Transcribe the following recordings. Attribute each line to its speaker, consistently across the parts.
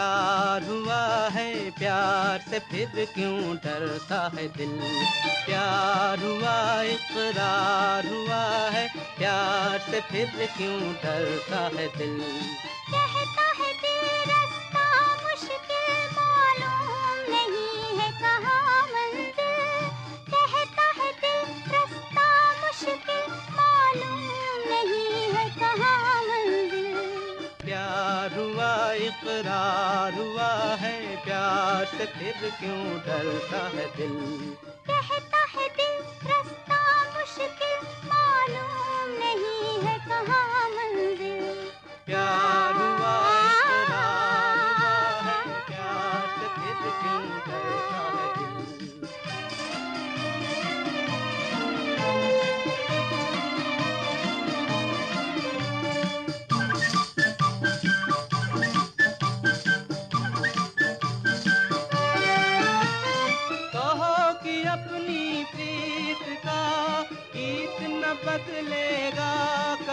Speaker 1: इकरार हुआ है प्यार से, फिर क्यों डरता है दिल? प्यार हुआ, इकरार हुआ है प्यार से, फिर क्यों डरता है दिल? इकरार हुआ है प्यार से फिर क्यों डरता है दिल?
Speaker 2: कहता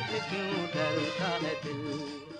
Speaker 1: से क्यों डरता है दिल?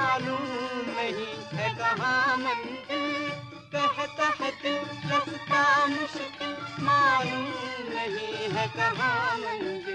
Speaker 2: नहीं मंदिर कहाँ
Speaker 1: कहता रास्ता मुश्किल मालूम नहीं है कहाँ प्यार